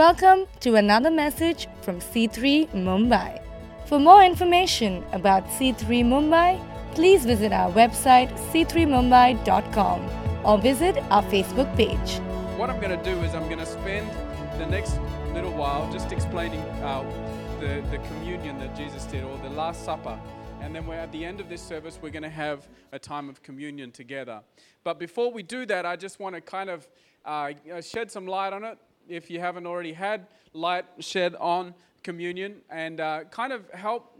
Welcome to another message from C3 Mumbai. For more information about C3 Mumbai, please visit our website c3mumbai.com or visit our Facebook page. What I'm going to do is I'm going to spend the next little while just explaining uh, the, the communion that Jesus did, or the Last Supper. And then we're at the end of this service, we're going to have a time of communion together. But before we do that, I just want to kind of uh, shed some light on it if you haven't already had light shed on communion and uh, kind of help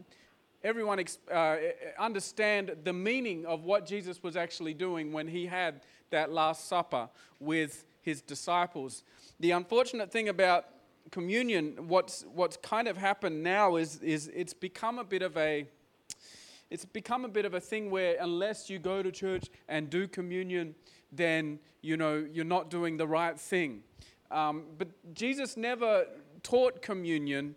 everyone uh, understand the meaning of what Jesus was actually doing when he had that Last Supper with his disciples. The unfortunate thing about communion, what's, what's kind of happened now is, is it's become a bit of a it's become a bit of a thing where unless you go to church and do communion, then you know you're not doing the right thing. Um, but Jesus never taught communion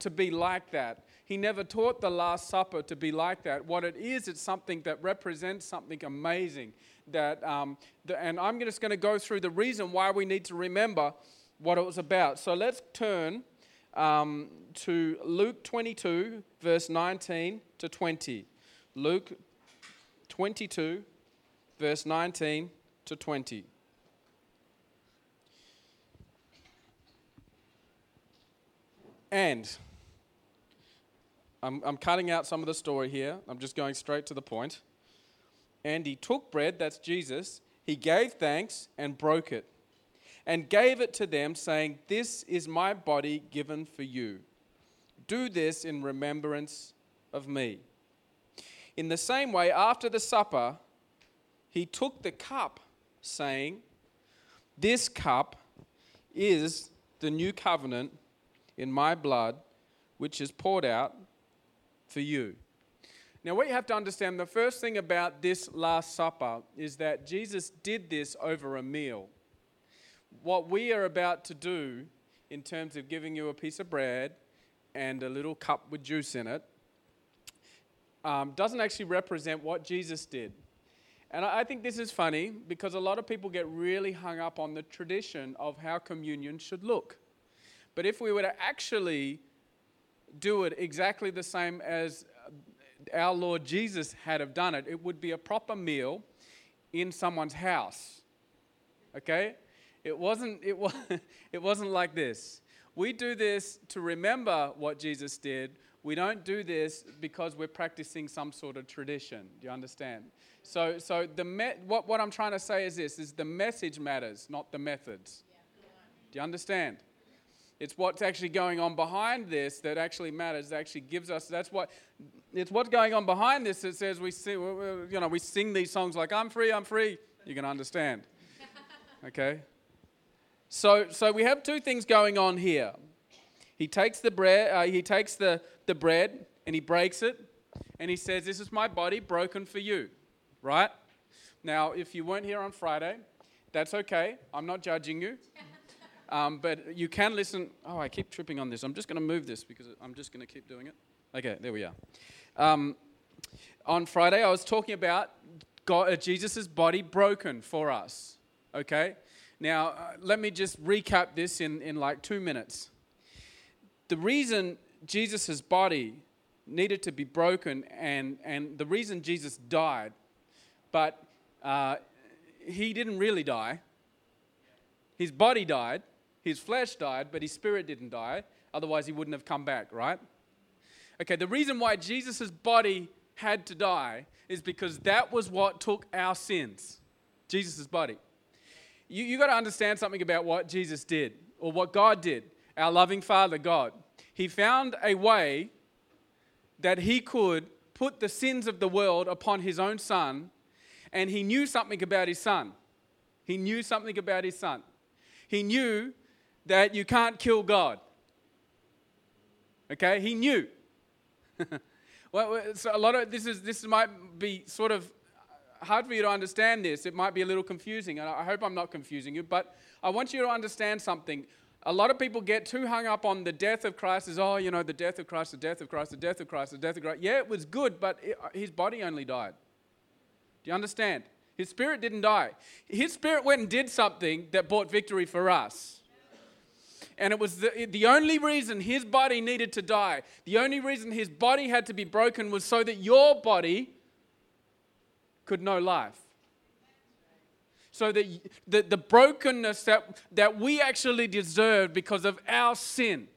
to be like that. He never taught the Last Supper to be like that. What it is, it's something that represents something amazing. That, um, the, and I'm just going to go through the reason why we need to remember what it was about. So let's turn um, to Luke 22, verse 19 to 20. Luke 22, verse 19 to 20. And I'm, I'm cutting out some of the story here. I'm just going straight to the point. And he took bread, that's Jesus, he gave thanks and broke it, and gave it to them, saying, This is my body given for you. Do this in remembrance of me. In the same way, after the supper, he took the cup, saying, This cup is the new covenant in my blood, which is poured out for you. Now, what you have to understand the first thing about this Last Supper is that Jesus did this over a meal. What we are about to do in terms of giving you a piece of bread and a little cup with juice in it um, doesn't actually represent what Jesus did. And I think this is funny because a lot of people get really hung up on the tradition of how communion should look. But if we were to actually do it exactly the same as our Lord Jesus had have done it, it would be a proper meal in someone's house. Okay? It wasn't, it, was, it wasn't like this. We do this to remember what Jesus did. We don't do this because we're practicing some sort of tradition. Do you understand? So, so the me- what, what I'm trying to say is this: is the message matters, not the methods. Do you understand? It's what's actually going on behind this that actually matters, that actually gives us, that's what, it's what's going on behind this that says we sing, you know, we sing these songs like, I'm free, I'm free. You can understand. Okay? So, so we have two things going on here. He takes the bread, uh, he takes the, the bread and he breaks it and he says, This is my body broken for you. Right? Now, if you weren't here on Friday, that's okay. I'm not judging you. Um, but you can listen. Oh, I keep tripping on this. I'm just going to move this because I'm just going to keep doing it. Okay, there we are. Um, on Friday, I was talking about uh, Jesus' body broken for us. Okay? Now, uh, let me just recap this in, in like two minutes. The reason Jesus' body needed to be broken and, and the reason Jesus died, but uh, he didn't really die, his body died his flesh died, but his spirit didn't die. Otherwise, he wouldn't have come back, right? Okay, the reason why Jesus' body had to die is because that was what took our sins Jesus' body. You, you got to understand something about what Jesus did or what God did, our loving Father, God. He found a way that he could put the sins of the world upon his own son, and he knew something about his son. He knew something about his son. He knew that you can't kill God. Okay, he knew. well, so a lot of this is this might be sort of hard for you to understand this. It might be a little confusing, and I hope I'm not confusing you. But I want you to understand something. A lot of people get too hung up on the death of Christ as, oh, you know, the death of Christ, the death of Christ, the death of Christ, the death of Christ. Yeah, it was good, but it, uh, his body only died. Do you understand? His spirit didn't die. His spirit went and did something that brought victory for us. And it was the, the only reason his body needed to die, the only reason his body had to be broken was so that your body could know life. So that the, the brokenness that, that we actually deserved because of our sin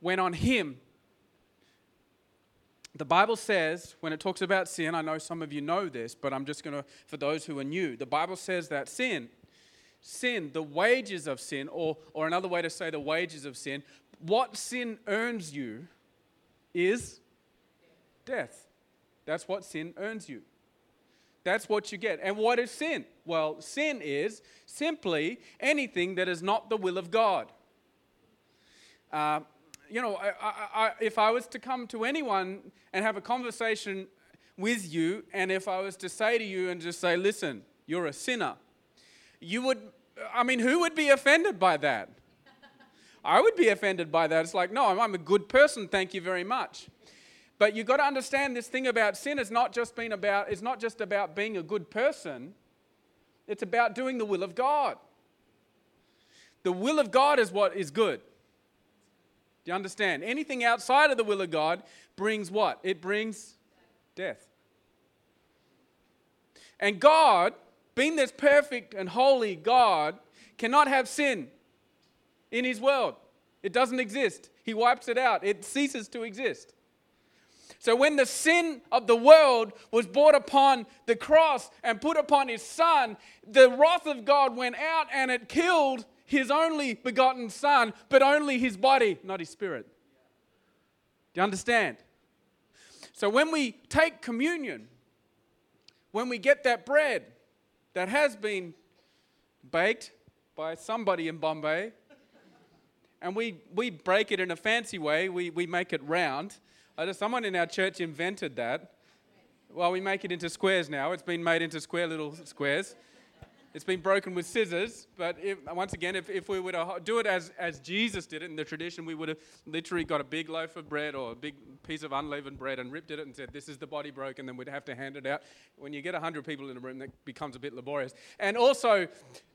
went on him. The Bible says, when it talks about sin, I know some of you know this, but I'm just going to, for those who are new, the Bible says that sin sin, the wages of sin, or, or another way to say the wages of sin, what sin earns you is death. That's what sin earns you. That's what you get. And what is sin? Well, sin is simply anything that is not the will of God. Uh, you know, I, I, I, if I was to come to anyone and have a conversation with you, and if I was to say to you and just say, listen, you're a sinner you would, I mean, who would be offended by that? I would be offended by that. It's like, no, I'm a good person, thank you very much. But you've got to understand this thing about sin is not just been about, it's not just about being a good person, it's about doing the will of God. The will of God is what is good. Do you understand? Anything outside of the will of God brings what? It brings death. And God being this perfect and holy God, cannot have sin in his world. It doesn't exist. He wipes it out, it ceases to exist. So, when the sin of the world was brought upon the cross and put upon his son, the wrath of God went out and it killed his only begotten son, but only his body, not his spirit. Do you understand? So, when we take communion, when we get that bread, that has been baked by somebody in Bombay. And we, we break it in a fancy way, we, we make it round. Uh, someone in our church invented that. Well, we make it into squares now. It's been made into square little squares. It's been broken with scissors, but if, once again, if, if we were to do it as, as Jesus did it in the tradition, we would have literally got a big loaf of bread or a big piece of unleavened bread and ripped it and said, This is the body broken, then we'd have to hand it out. When you get 100 people in a room, that becomes a bit laborious. And also,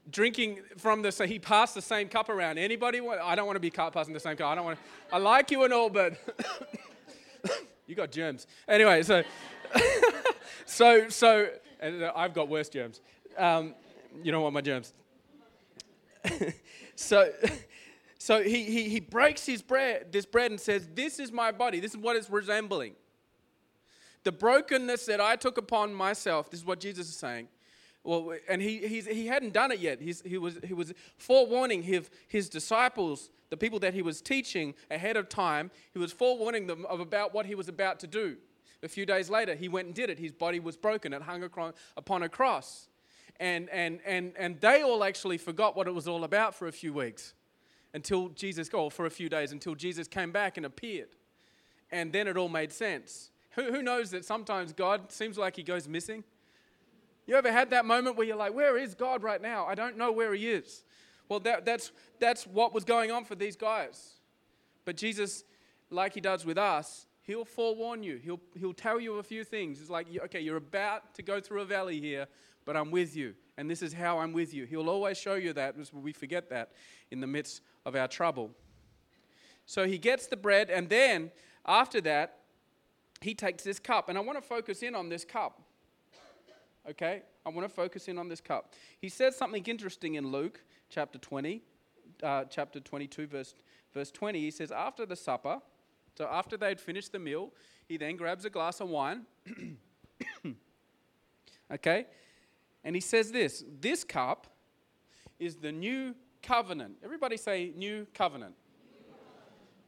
drinking from the, so he passed the same cup around. Anybody want, I don't want to be passing the same cup. I don't want to, I like you and all, but you got germs. Anyway, so, so, so, uh, I've got worse germs. Um, you don't want my germs. so, so he, he, he breaks his bread, this bread and says, This is my body. This is what it's resembling. The brokenness that I took upon myself, this is what Jesus is saying. Well, and he, he's, he hadn't done it yet. He's, he, was, he was forewarning his, his disciples, the people that he was teaching ahead of time. He was forewarning them of about what he was about to do. A few days later, he went and did it. His body was broken. It hung upon a cross and, and, and, and they all actually forgot what it was all about for a few weeks until Jesus, or for a few days, until Jesus came back and appeared. And then it all made sense. Who, who knows that sometimes God seems like he goes missing? You ever had that moment where you're like, where is God right now? I don't know where he is. Well, that, that's, that's what was going on for these guys. But Jesus, like he does with us, he'll forewarn you. He'll, he'll tell you a few things. It's like, okay, you're about to go through a valley here, but I'm with you. And this is how I'm with you. He'll always show you that. We forget that in the midst of our trouble. So he gets the bread, and then after that, he takes this cup. And I want to focus in on this cup. Okay? I want to focus in on this cup. He says something interesting in Luke chapter 20, uh, chapter 22, verse, verse 20. He says, After the supper, so after they'd finished the meal, he then grabs a glass of wine. okay? And he says this this cup is the new covenant. Everybody say new covenant.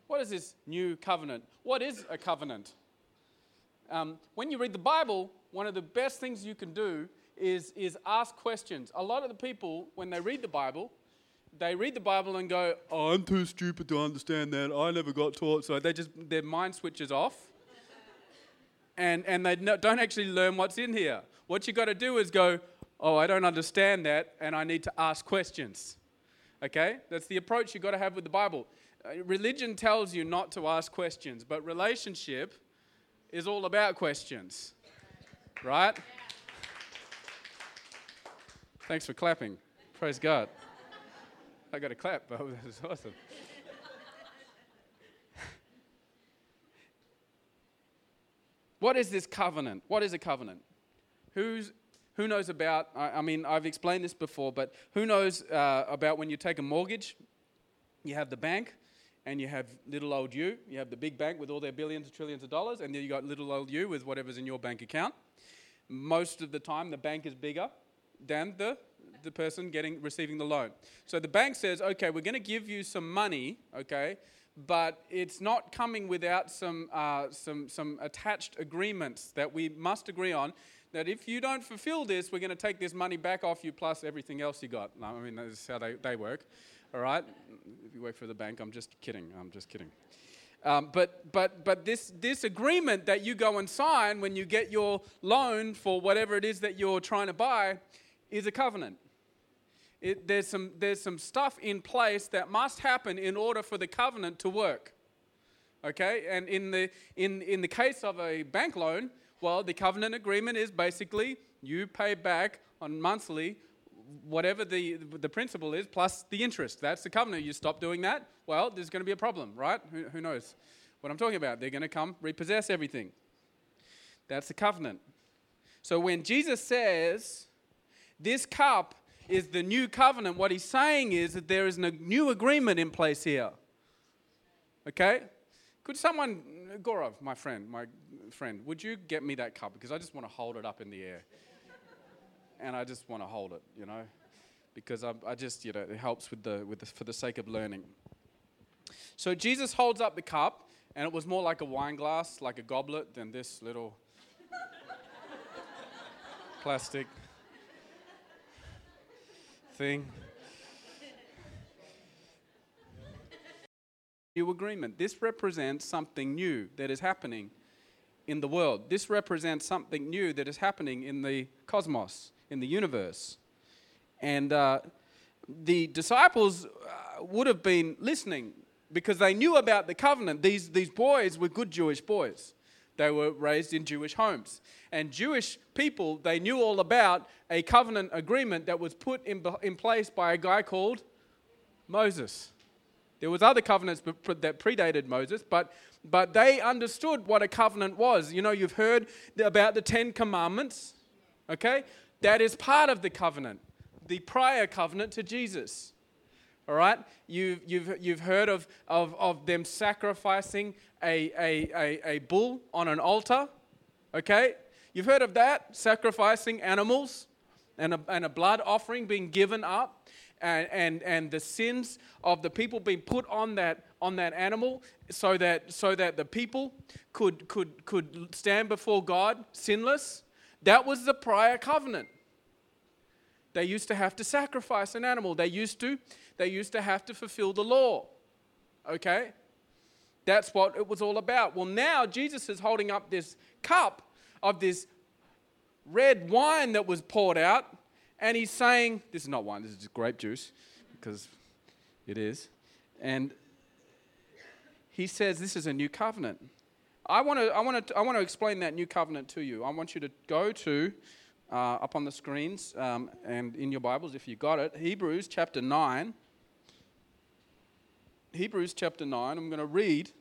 What is this new covenant? What is a covenant? Um, when you read the Bible, one of the best things you can do is, is ask questions. A lot of the people, when they read the Bible, they read the Bible and go, oh, I'm too stupid to understand that. I never got taught. So they just, their mind switches off and, and they don't actually learn what's in here. What you got to do is go, oh, I don't understand that, and I need to ask questions. Okay? That's the approach you've got to have with the Bible. Uh, religion tells you not to ask questions, but relationship is all about questions. Right? Thanks for clapping. Praise God. I got a clap. Oh, that was awesome. what is this covenant? What is a covenant? Who's, who knows about, I, I mean, I've explained this before, but who knows uh, about when you take a mortgage? You have the bank, and you have little old you. You have the big bank with all their billions and trillions of dollars, and then you got little old you with whatever's in your bank account. Most of the time, the bank is bigger than the, the person getting receiving the loan. So the bank says, okay, we're going to give you some money, okay, but it's not coming without some, uh, some, some attached agreements that we must agree on. That if you don't fulfill this, we're going to take this money back off you plus everything else you got. I mean, that's how they, they work. All right? If you work for the bank, I'm just kidding. I'm just kidding. Um, but but, but this, this agreement that you go and sign when you get your loan for whatever it is that you're trying to buy is a covenant. It, there's, some, there's some stuff in place that must happen in order for the covenant to work. Okay? And in the, in, in the case of a bank loan, well, the covenant agreement is basically you pay back on monthly whatever the, the principal is plus the interest. That's the covenant. You stop doing that, well, there's going to be a problem, right? Who, who knows what I'm talking about? They're going to come repossess everything. That's the covenant. So when Jesus says, this cup is the new covenant, what he's saying is that there is a new agreement in place here. Okay? Could someone, Gaurav, my friend, my friend, would you get me that cup? Because I just want to hold it up in the air and I just want to hold it, you know, because I, I just, you know, it helps with the, with the, for the sake of learning. So Jesus holds up the cup, and it was more like a wine glass, like a goblet, than this little plastic thing. New agreement. This represents something new that is happening in the world. This represents something new that is happening in the cosmos in the universe. And uh, the disciples uh, would have been listening because they knew about the covenant. These, these boys were good Jewish boys. They were raised in Jewish homes. And Jewish people, they knew all about a covenant agreement that was put in, in place by a guy called Moses. There was other covenants that predated Moses, but, but they understood what a covenant was. You know, you've heard about the Ten Commandments, okay? That is part of the covenant, the prior covenant to Jesus. All right? You've, you've, you've heard of, of, of them sacrificing a, a, a, a bull on an altar. Okay? You've heard of that? Sacrificing animals and a, and a blood offering being given up. And, and, and the sins of the people being put on that, on that animal so that, so that the people could, could, could stand before God sinless. That was the prior covenant. They used to have to sacrifice an animal. They used to, they used to have to fulfill the law. Okay? That's what it was all about. Well, now Jesus is holding up this cup of this red wine that was poured out, and he's saying, This is not wine, this is just grape juice, because it is. And he says, This is a new covenant. I want to, I want to, I want to explain that new covenant to you. I want you to go to, uh, up on the screens um, and in your Bibles if you got it, Hebrews chapter 9. Hebrews chapter 9. I'm going to read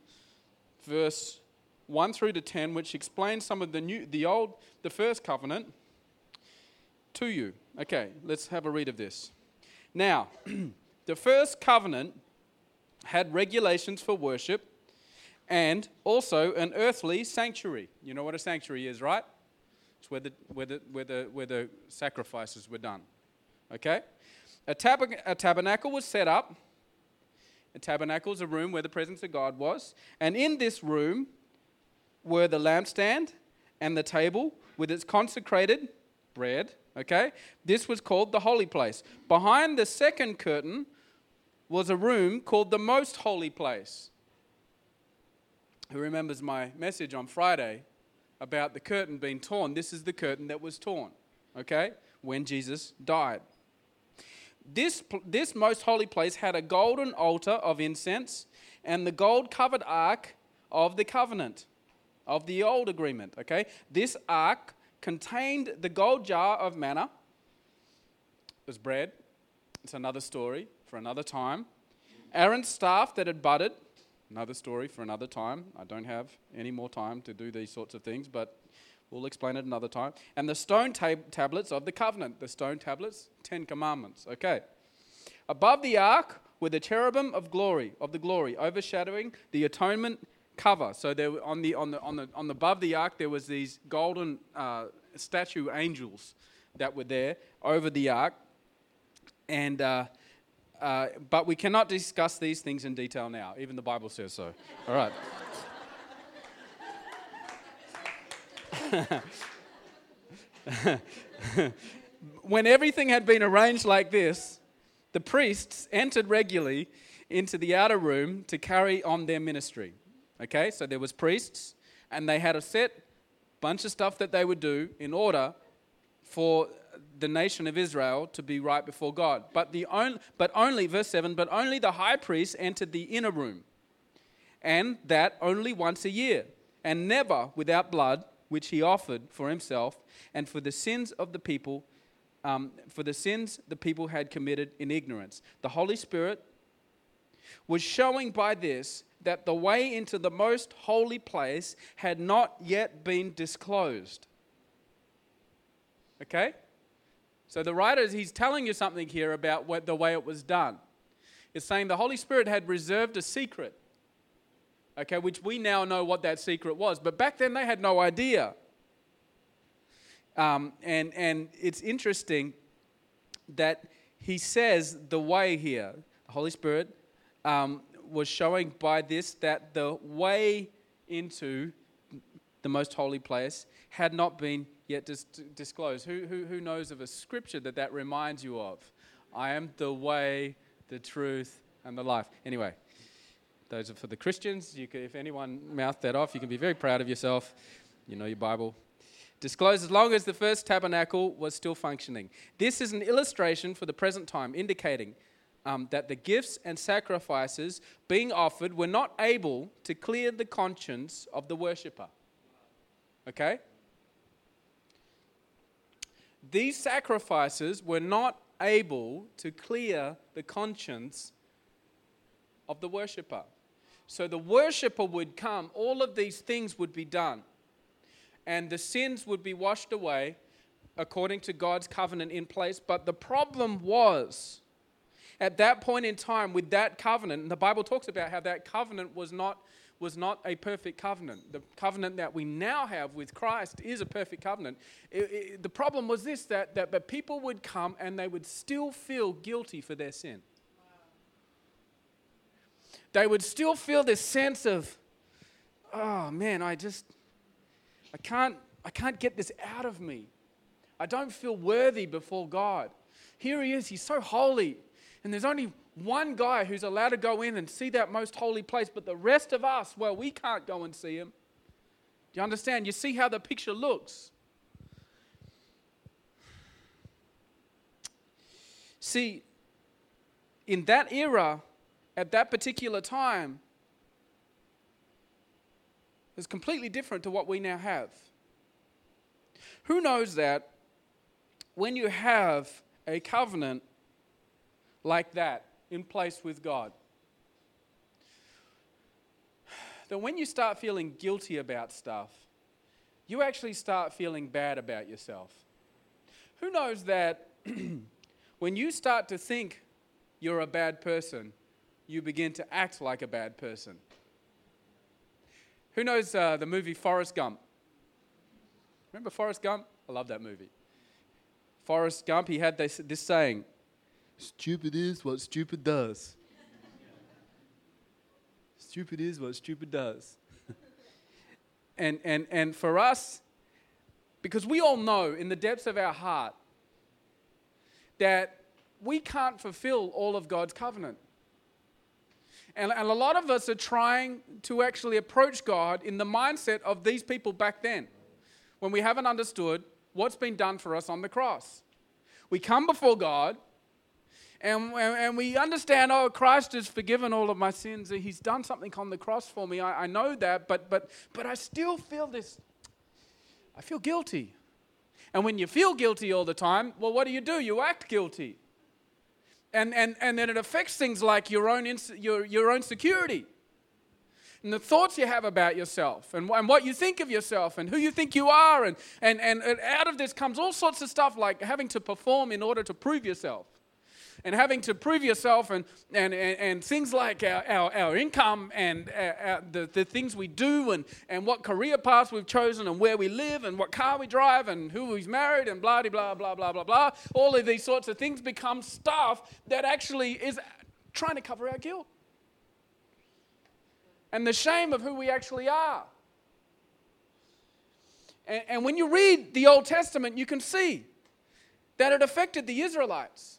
verse 1 through to 10, which explains some of the new, the old, the first covenant to you. Okay, let's have a read of this. Now, the first covenant had regulations for worship and also an earthly sanctuary. You know what a sanctuary is, right? It's where the, where the, where the, where the sacrifices were done. Okay? A, tab- a tabernacle was set up. A tabernacle is a room where the presence of God was. And in this room were the lampstand and the table with its consecrated bread. Okay? This was called the holy place. Behind the second curtain was a room called the most holy place who remembers my message on Friday about the curtain being torn, this is the curtain that was torn, okay, when Jesus died. This, this most holy place had a golden altar of incense and the gold covered ark of the covenant, of the old agreement, okay? This ark contained the gold jar of manna. It was bread. It's another story. for another time. Aaron's staff that had budded, another story for another time. I don't have any more time to do these sorts of things, but we'll explain it another time. And the stone tab- tablets of the covenant, the stone tablets, Ten Commandments. Okay. Above the ark were the cherubim of glory, of the glory, overshadowing the atonement cover. So there, on the on the on the on the above the ark, there was these golden uh, statue angels that were there over the ark, and. Uh, uh, but we cannot discuss these things in detail now. Even the Bible says so. All right. when everything had been arranged like this, the priests entered regularly into the outer room to carry on their ministry. Okay, so there was priests, and they had a set bunch of stuff that they would do in order for the nation of Israel to be right before God. But the only, but only verse 7, but only the high priest entered the inner room. And that only once a year, and never without blood, which he offered for himself and for the sins of the people, um, for the sins the people had committed in ignorance. The Holy Spirit was showing by this that the way into the most holy place had not yet been disclosed. Okay? So the writer, he's telling you something here about what, the way it was done. It's saying the Holy Spirit had reserved a secret, okay, which we now know what that secret was. But back then they had no idea. Um, and, and it's interesting that he says the way here, the Holy Spirit um, was showing by this that the way into the most holy place had not been yet dis- disclosed. Who, who, who knows of a scripture that that reminds you of? I am the way, the truth, and the life. Anyway, those are for the Christians. You can, if anyone mouthed that off, you can be very proud of yourself. You know your Bible. Disclosed as long as the first tabernacle was still functioning. This is an illustration for the present time, indicating um, that the gifts and sacrifices being offered were not able to clear the conscience of the worshiper. Okay? These sacrifices were not able to clear the conscience of the worshiper. So the worshiper would come, all of these things would be done, and the sins would be washed away according to God's covenant in place. But the problem was at that point in time with that covenant, and the Bible talks about how that covenant was not, was not a perfect covenant. The covenant that we now have with Christ is a perfect covenant. It, it, the problem was this that, that but people would come and they would still feel guilty for their sin. They would still feel this sense of, oh man, I just, I can't, I can't get this out of me. I don't feel worthy before God. Here he is, he's so holy. And there's only one guy who's allowed to go in and see that most holy place, but the rest of us, well, we can't go and see him. Do you understand? You see how the picture looks. See, in that era, at that particular time, is completely different to what we now have. Who knows that when you have a covenant like that in place with God. That when you start feeling guilty about stuff, you actually start feeling bad about yourself. Who knows that when you start to think you're a bad person, you begin to act like a bad person? Who knows uh, the movie Forrest Gump? Remember Forrest Gump? I love that movie. Forrest Gump, he had this, this saying Stupid is what stupid does. stupid is what stupid does. and, and, and for us, because we all know in the depths of our heart that we can't fulfill all of God's covenant. And, and a lot of us are trying to actually approach God in the mindset of these people back then when we haven't understood what's been done for us on the cross. We come before God and, and we understand, oh, Christ has forgiven all of my sins. He's done something on the cross for me. I, I know that, but, but, but I still feel this. I feel guilty. And when you feel guilty all the time, well, what do you do? You act guilty. And, and, and then it affects things like your own, ins- your, your own security and the thoughts you have about yourself and, and what you think of yourself and who you think you are. And, and, and out of this comes all sorts of stuff like having to perform in order to prove yourself and having to prove yourself and, and, and, and things like our, our, our income and our, uh, our, the, the things we do and, and what career paths we've chosen and where we live and what car we drive and who we've married and blah, blah, blah, blah, blah, blah. All of these sorts of things become stuff that actually is trying to cover our guilt and the shame of who we actually are. And when you read the Old Testament, you can see that it affected the Israelites.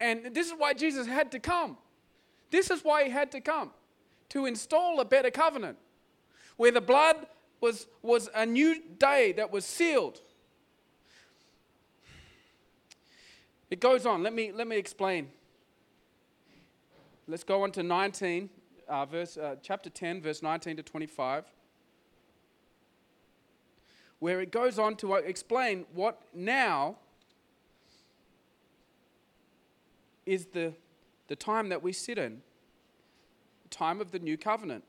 And this is why Jesus had to come. This is why he had to come to install a better covenant where the blood was, was a new day that was sealed. It goes on. Let me, let me explain. Let's go on to 19, uh, verse, uh, chapter 10, verse 19 to 25, where it goes on to explain what now is the, the time that we sit in, time of the new covenant.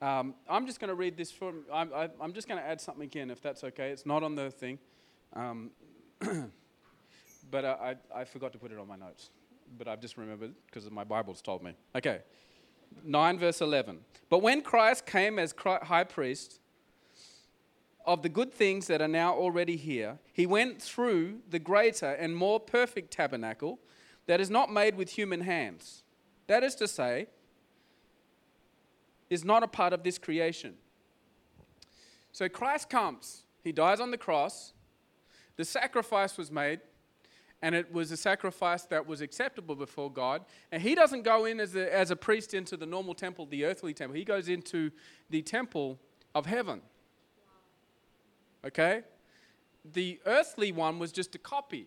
Um, I'm just going to read this from, I'm, I, am just going to add something again, if that's okay. It's not on the thing. Um, but I, I, I, forgot to put it on my notes. But I've just remembered because my Bible's told me. Okay. 9 verse 11. But when Christ came as high priest of the good things that are now already here, he went through the greater and more perfect tabernacle that is not made with human hands. That is to say, is not a part of this creation. So Christ comes, he dies on the cross, the sacrifice was made, and it was a sacrifice that was acceptable before God. And he doesn't go in as a, as a priest into the normal temple, the earthly temple, he goes into the temple of heaven. Okay? The earthly one was just a copy.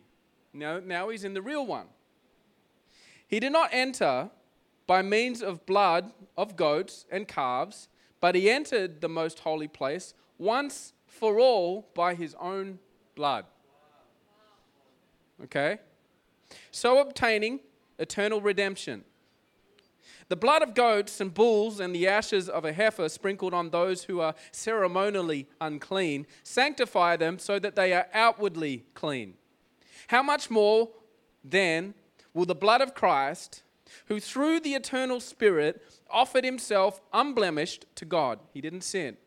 Now, now he's in the real one. He did not enter by means of blood of goats and calves, but he entered the most holy place once for all by his own blood. Okay? So obtaining eternal redemption. The blood of goats and bulls and the ashes of a heifer sprinkled on those who are ceremonially unclean sanctify them so that they are outwardly clean. How much more then will the blood of Christ, who through the eternal Spirit offered himself unblemished to God, he didn't sin,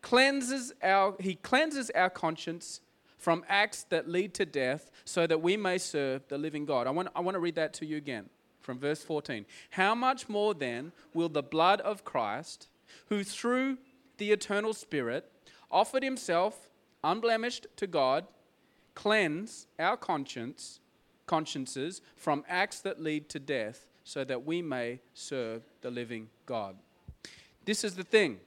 cleanses our, he cleanses our conscience from acts that lead to death so that we may serve the living God. I want, I want to read that to you again from verse 14. How much more then will the blood of Christ, who through the eternal Spirit offered himself unblemished to God, cleanse our conscience, consciences from acts that lead to death, so that we may serve the living God? This is the thing.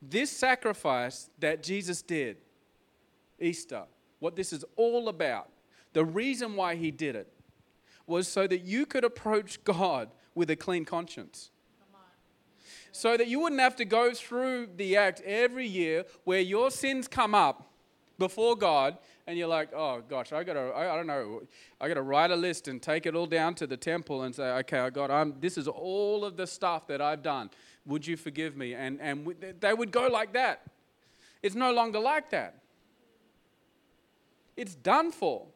This sacrifice that Jesus did, Easter, what this is all about, the reason why he did it, was so that you could approach God with a clean conscience. So that you wouldn't have to go through the act every year where your sins come up before God and you're like, oh gosh, I gotta, I, I don't know, I gotta write a list and take it all down to the temple and say, okay, oh God, I'm, this is all of the stuff that I've done. Would you forgive me? And, and they would go like that. It's no longer like that. It's done for.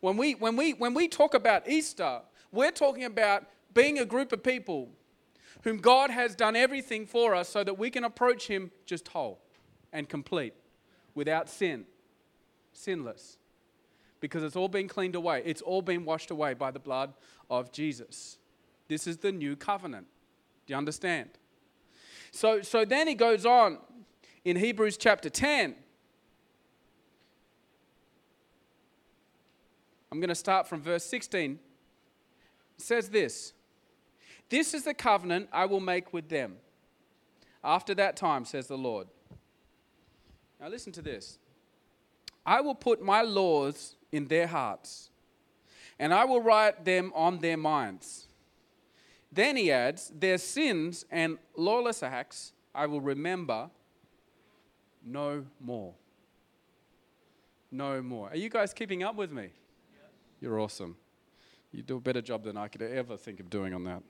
When we, when, we, when we talk about Easter, we're talking about being a group of people whom God has done everything for us so that we can approach Him just whole and complete, without sin, sinless. Because it's all been cleaned away, it's all been washed away by the blood of Jesus. This is the new covenant. Do you understand? So, so then he goes on in Hebrews chapter 10 I'm going to start from verse 16. It says this This is the covenant I will make with them. After that time, says the Lord. Now listen to this. I will put my laws in their hearts, and I will write them on their minds. Then he adds, Their sins and lawless acts I will remember no more. No more. Are you guys keeping up with me? You're awesome. You do a better job than I could ever think of doing on that.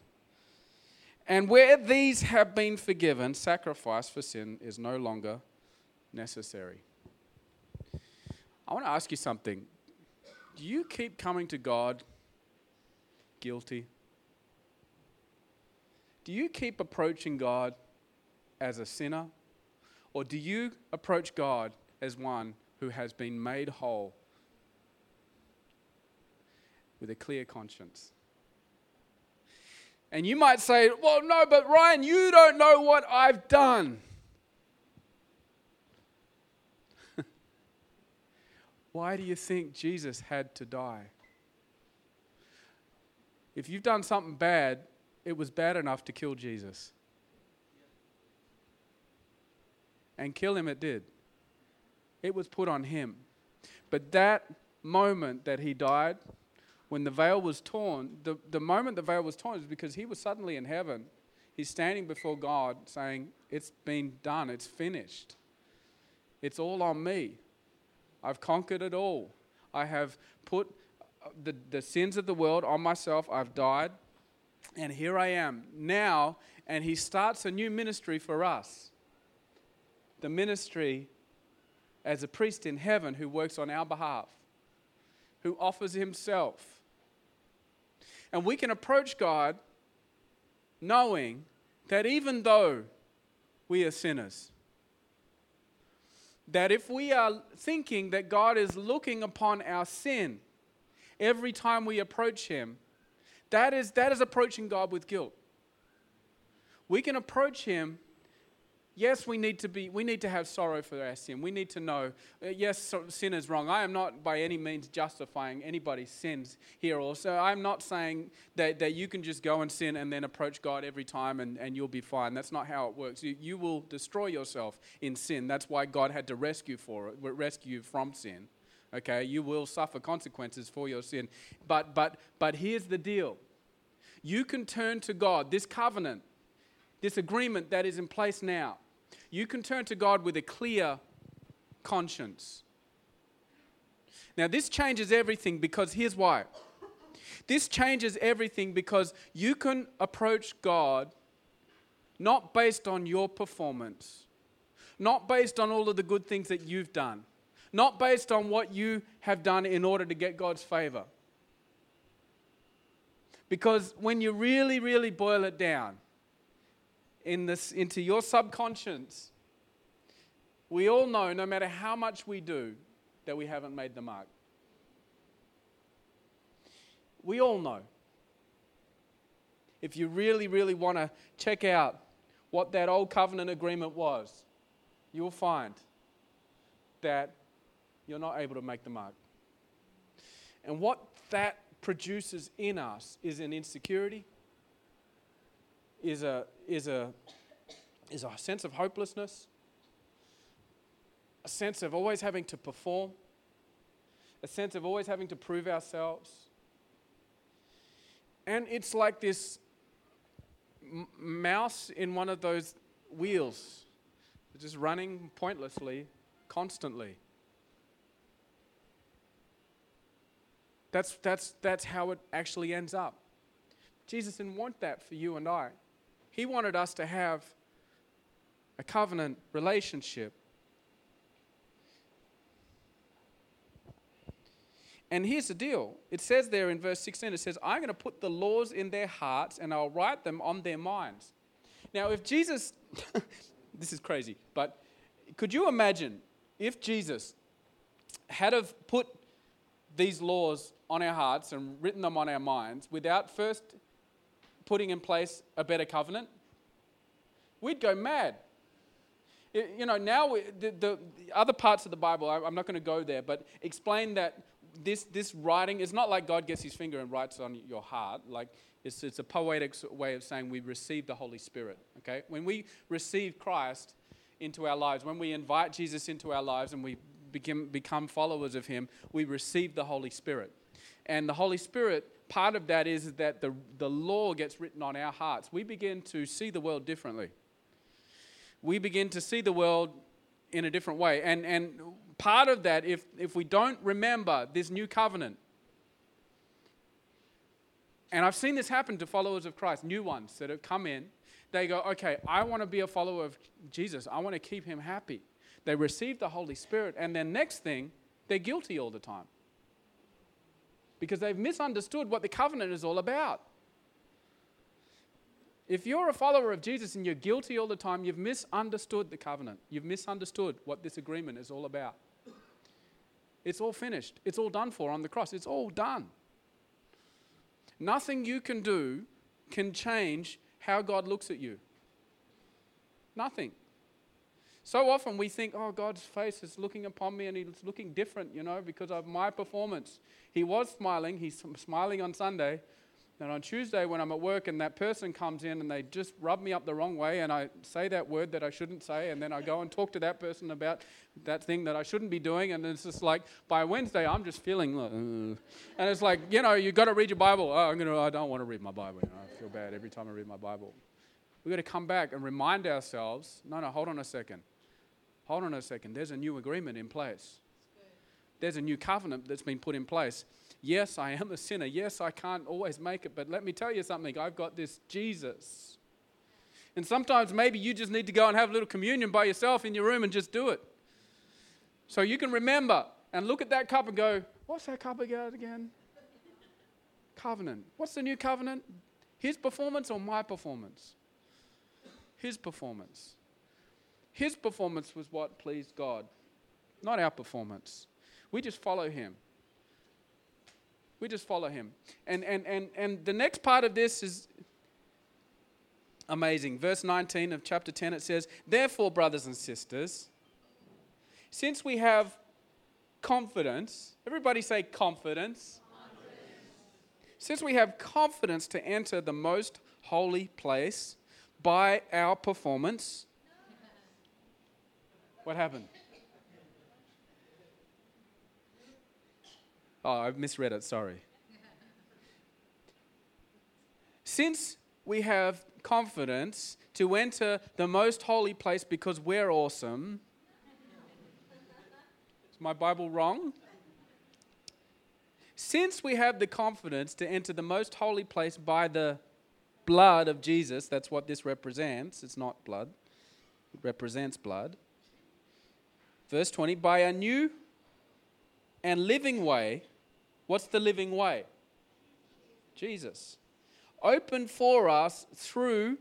And where these have been forgiven, sacrifice for sin is no longer necessary. I want to ask you something. Do you keep coming to God guilty? Do you keep approaching God as a sinner? Or do you approach God as one who has been made whole with a clear conscience? And you might say, well, no, but Ryan, you don't know what I've done. Why do you think Jesus had to die? If you've done something bad, it was bad enough to kill Jesus. And kill him it did. It was put on him. But that moment that he died, when the veil was torn, the, the moment the veil was torn is because he was suddenly in heaven. He's standing before God saying, It's been done, it's finished. It's all on me. I've conquered it all. I have put uh, the, the sins of the world on myself. I've died. And here I am now. And he starts a new ministry for us the ministry as a priest in heaven who works on our behalf, who offers himself and we can approach God knowing that even though we are sinners, that if we are thinking that God is looking upon our sin every time we approach Him, that is, that is approaching God with guilt. We can approach Him yes, we need to be we need to have sorrow for our sin. We need to know, uh, yes, sin is wrong. I am not by any means justifying anybody's sins here also. I'm not saying that, that you can just go and sin and then approach God every time and, and you'll be fine. That's not how it works. You, you will destroy yourself in sin. That's why God had to rescue for it, rescue you from sin. Okay, you will suffer consequences for your sin. But but but here's the deal. You can turn to God, this covenant, this agreement that is in place now you can turn to God with a clear conscience. Now, this changes everything because here's why. This changes everything because you can approach God not based on your performance, not based on all of the good things that you've done, not based on what you have done in order to get God's favor. Because when you really, really boil it down, in this, into your subconscious, we all know, no matter how much we do, that we haven't made the mark. We all know. If you really, really want to check out what that old covenant agreement was, you'll find that you're not able to make the mark. And what that produces in us is an insecurity, is a, is a, is a sense of hopelessness, a sense of always having to perform, a sense of always having to prove ourselves. And it's like this m- mouse in one of those wheels, just running pointlessly, constantly. That's, that's, that's how it actually ends up. Jesus didn't want that for you and I. He wanted us to have a covenant relationship. And here's the deal it says there in verse 16, it says, I'm going to put the laws in their hearts and I'll write them on their minds. Now, if Jesus, this is crazy, but could you imagine if Jesus had have put these laws on our hearts and written them on our minds without first putting in place a better covenant, we'd go mad. You know, now we, the, the, other parts of the Bible, I, I'm not going to go there, but explain that this, this writing is not like God gets his finger and writes on your heart. Like it's, it's a poetic way of saying we receive the Holy Spirit. Okay? When we receive Christ into our lives, when we invite Jesus into our lives and we become, become followers of him, we receive the Holy Spirit. And the Holy Spirit part of that is that the, the law gets written on our hearts. We begin to see the world differently. we begin to see the world in a different way. And, and part of that, if, if we don't remember this new covenant, and I've seen this happen to followers of Christ, new ones that have come in, they go, okay, I want to be a follower of Jesus. I want to keep him happy. They receive the Holy Spirit, and then next thing, they're guilty all the time because they've misunderstood what the covenant is all about. If you're a follower of Jesus and you're guilty all the time, you've misunderstood the covenant. You've misunderstood what this agreement is all about. It's all finished. It's all done for on the cross. It's all done. Nothing you can do can change how God looks at you. Nothing. So often we think, oh, God's face is looking upon me and he's looking different, you know, because of my performance. He was smiling, he's smiling on Sunday. And on Tuesday, when I'm at work and that person comes in and they just rub me up the wrong way, and I say that word that I shouldn't say, and then I go and talk to that person about that thing that I shouldn't be doing, and it's just like by Wednesday, I'm just feeling, like, and it's like, you know, you've got to read your Bible. Oh, I'm gonna, I don't want to read my Bible. You know, I feel bad every time I read my Bible. We've got to come back and remind ourselves no, no, hold on a second. Hold on a second. There's a new agreement in place. There's a new covenant that's been put in place. Yes, I am a sinner. Yes, I can't always make it, but let me tell you something. I've got this Jesus. And sometimes maybe you just need to go and have a little communion by yourself in your room and just do it. So you can remember and look at that cup and go, What's that cup again? Covenant. What's the new covenant? His performance or my performance? His performance. His performance was what pleased God, not our performance. We just follow him. We just follow him. And, and, and, and the next part of this is amazing. Verse 19 of chapter 10, it says, Therefore, brothers and sisters, since we have confidence, everybody say confidence. confidence. Since we have confidence to enter the most holy place by our performance, what happened? Oh, I've misread it, sorry. Since we have confidence to enter the most holy place because we're awesome, is my Bible wrong? Since we have the confidence to enter the most holy place by the blood of Jesus, that's what this represents. It's not blood, it represents blood. Verse 20, by a new and living way What's the living way? Jesus. Opened for us through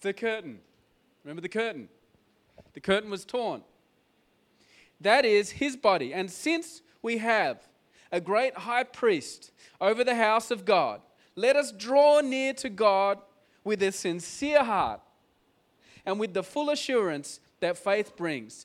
the curtain. Remember the curtain? The curtain was torn. That is his body. And since we have a great high priest over the house of God, let us draw near to God with a sincere heart and with the full assurance that faith brings,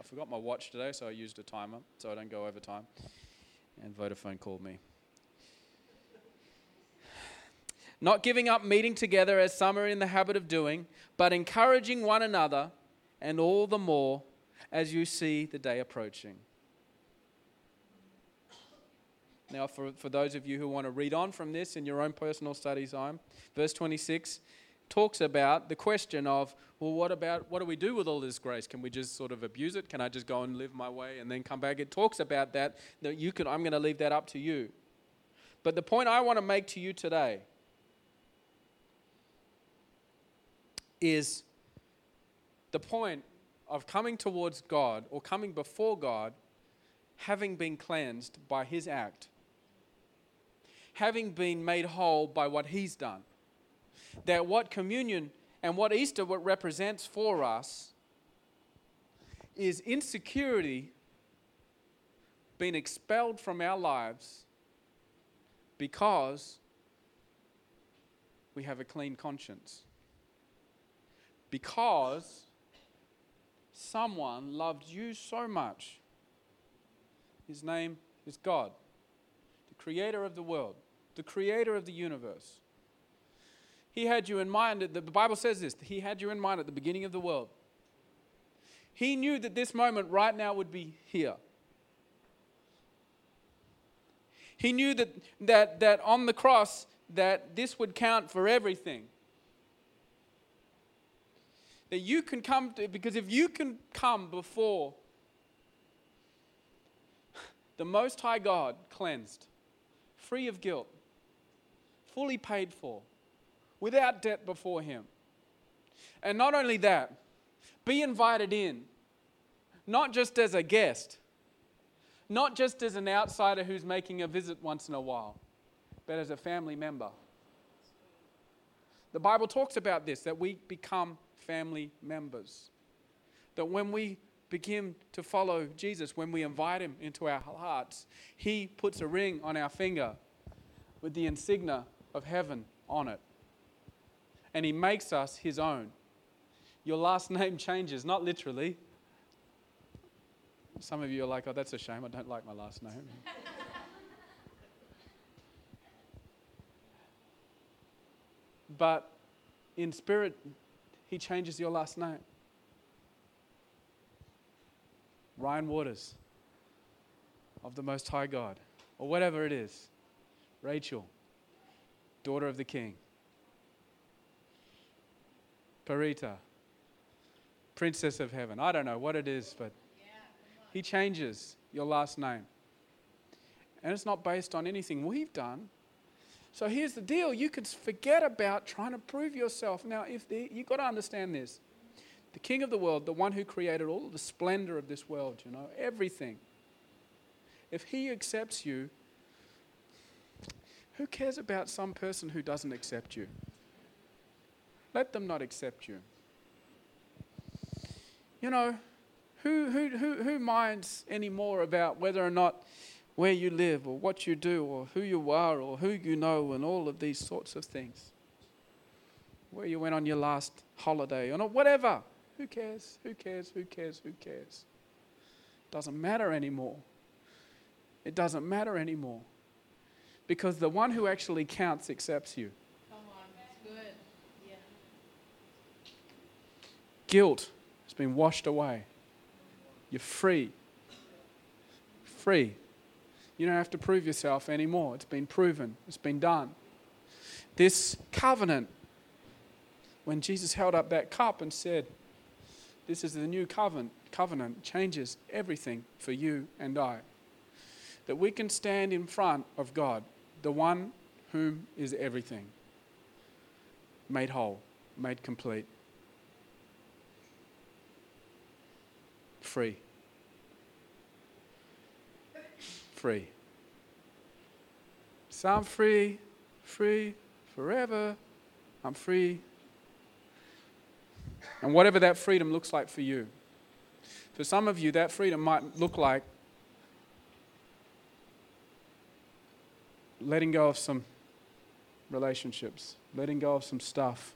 I forgot my watch today, so I used a timer so I don't go over time and Vodafone called me. Not giving up meeting together as some are in the habit of doing, but encouraging one another, and all the more as you see the day approaching. Now, for, for those of you who want to read on from this in your own personal study time, verse 26 talks about the question of, well, what about, what do we do with all this grace? Can we just sort of abuse it? Can I just go and live my way and then come back? It talks about that, that you can, I'm going to leave that up to you. But the point I want to make to you today is the point of coming towards God or coming before God having been cleansed by His act, having been made whole by what He's done that what communion and what Easter what represents for us is insecurity being expelled from our lives because we have a clean conscience. Because someone loved you so much. His name is God, the creator of the world, the creator of the universe. He had you in mind, the Bible says this, He had you in mind at the beginning of the world. He knew that this moment right now would be here. He knew that, that, that on the cross, that this would count for everything. That you can come to, because if you can come before the Most High God cleansed, free of guilt, fully paid for, without debt before Him. And not only that, be invited in, not just as a guest, not just as an outsider who's making a visit once in a while, but as a family member. The Bible talks about this that we become family members. That when we begin to follow Jesus, when we invite him into our hearts, he puts a ring on our finger with the insignia of heaven on it. And he makes us his own. Your last name changes, not literally. Some of you are like, oh, that's a shame. I don't like my last name. but in spirit, he changes your last name. Ryan Waters of the Most High God, or whatever it is. Rachel, daughter of the King. Parita, princess of heaven. I don't know what it is, but he changes your last name. And it's not based on anything we've done. So here's the deal you could forget about trying to prove yourself. Now, if the, you've got to understand this the king of the world, the one who created all the splendor of this world, you know, everything, if he accepts you, who cares about some person who doesn't accept you? Let them not accept you. You know, who, who, who, who minds anymore about whether or not where you live or what you do or who you are or who you know and all of these sorts of things? Where you went on your last holiday or whatever. Who cares? Who cares? Who cares? Who cares? Doesn't matter anymore. It doesn't matter anymore. Because the one who actually counts accepts you. Come on, that's good. Yeah. Guilt has been washed away. You're free. Free. You don't have to prove yourself anymore. It's been proven, it's been done. This covenant, when Jesus held up that cup and said, This is the new covenant, covenant changes everything for you and I. That we can stand in front of God, the one whom is everything, made whole, made complete. Free. Free. So I'm free, free forever. I'm free. And whatever that freedom looks like for you. For some of you, that freedom might look like letting go of some relationships, letting go of some stuff,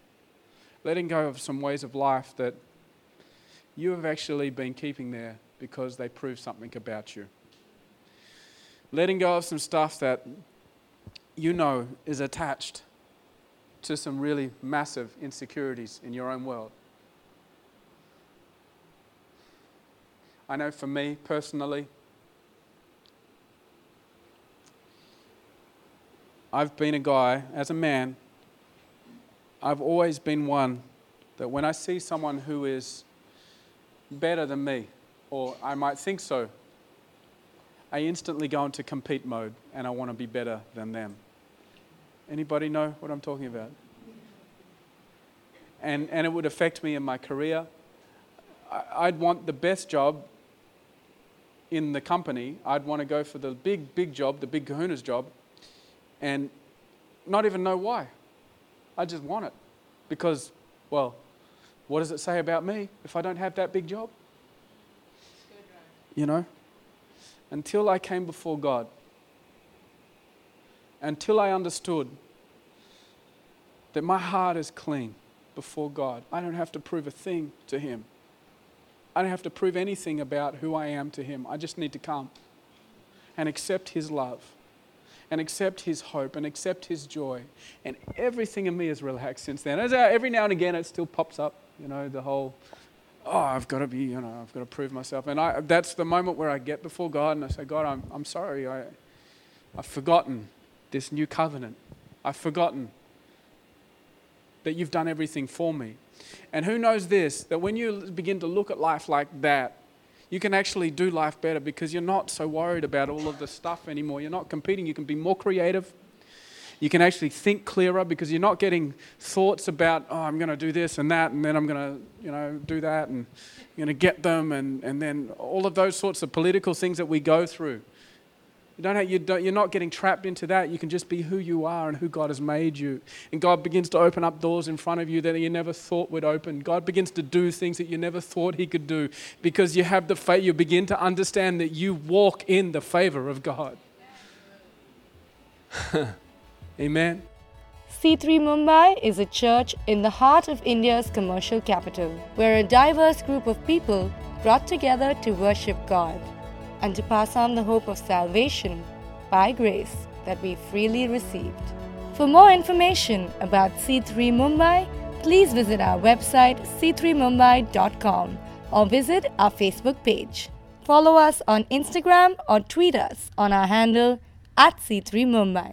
letting go of some ways of life that you have actually been keeping there because they prove something about you. Letting go of some stuff that you know is attached to some really massive insecurities in your own world. I know for me personally, I've been a guy, as a man, I've always been one that when I see someone who is better than me, or I might think so, I instantly go into compete mode and I want to be better than them. Anybody know what I'm talking about? And, and it would affect me in my career. I'd want the best job in the company. I'd want to go for the big, big job, the big kahuna's job, and not even know why. I just want it because, well, what does it say about me if I don't have that big job? You know? Until I came before God, until I understood that my heart is clean before God, I don't have to prove a thing to Him. I don't have to prove anything about who I am to Him. I just need to come and accept His love and accept His hope and accept His joy. And everything in me is relaxed since then. As uh, every now and again, it still pops up, you know, the whole, oh, I've got to be, you know, I've got to prove myself. And I, that's the moment where I get before God and I say, God, I'm, I'm sorry. I, I've forgotten this new covenant. I've forgotten that you've done everything for me. And who knows this, that when you begin to look at life like that, you can actually do life better because you're not so worried about all of the stuff anymore. You're not competing. You can be more creative. You can actually think clearer because you're not getting thoughts about, oh, I'm going to do this and that, and then I'm going to, you know, do that, and you're going to get them, and, and then all of those sorts of political things that we go through. You don't you don't, you're not getting trapped into that. You can just be who you are and who God has made you. And God begins to open up doors in front of you that you never thought would open. God begins to do things that you never thought He could do because you have the faith. You begin to understand that you walk in the favor of God. Amen. C3 Mumbai is a church in the heart of India's commercial capital, where a diverse group of people brought together to worship God and to pass on the hope of salvation by grace that we freely received. For more information about C3 Mumbai, please visit our website c3mumbai.com or visit our Facebook page. Follow us on Instagram or tweet us on our handle at C3 Mumbai.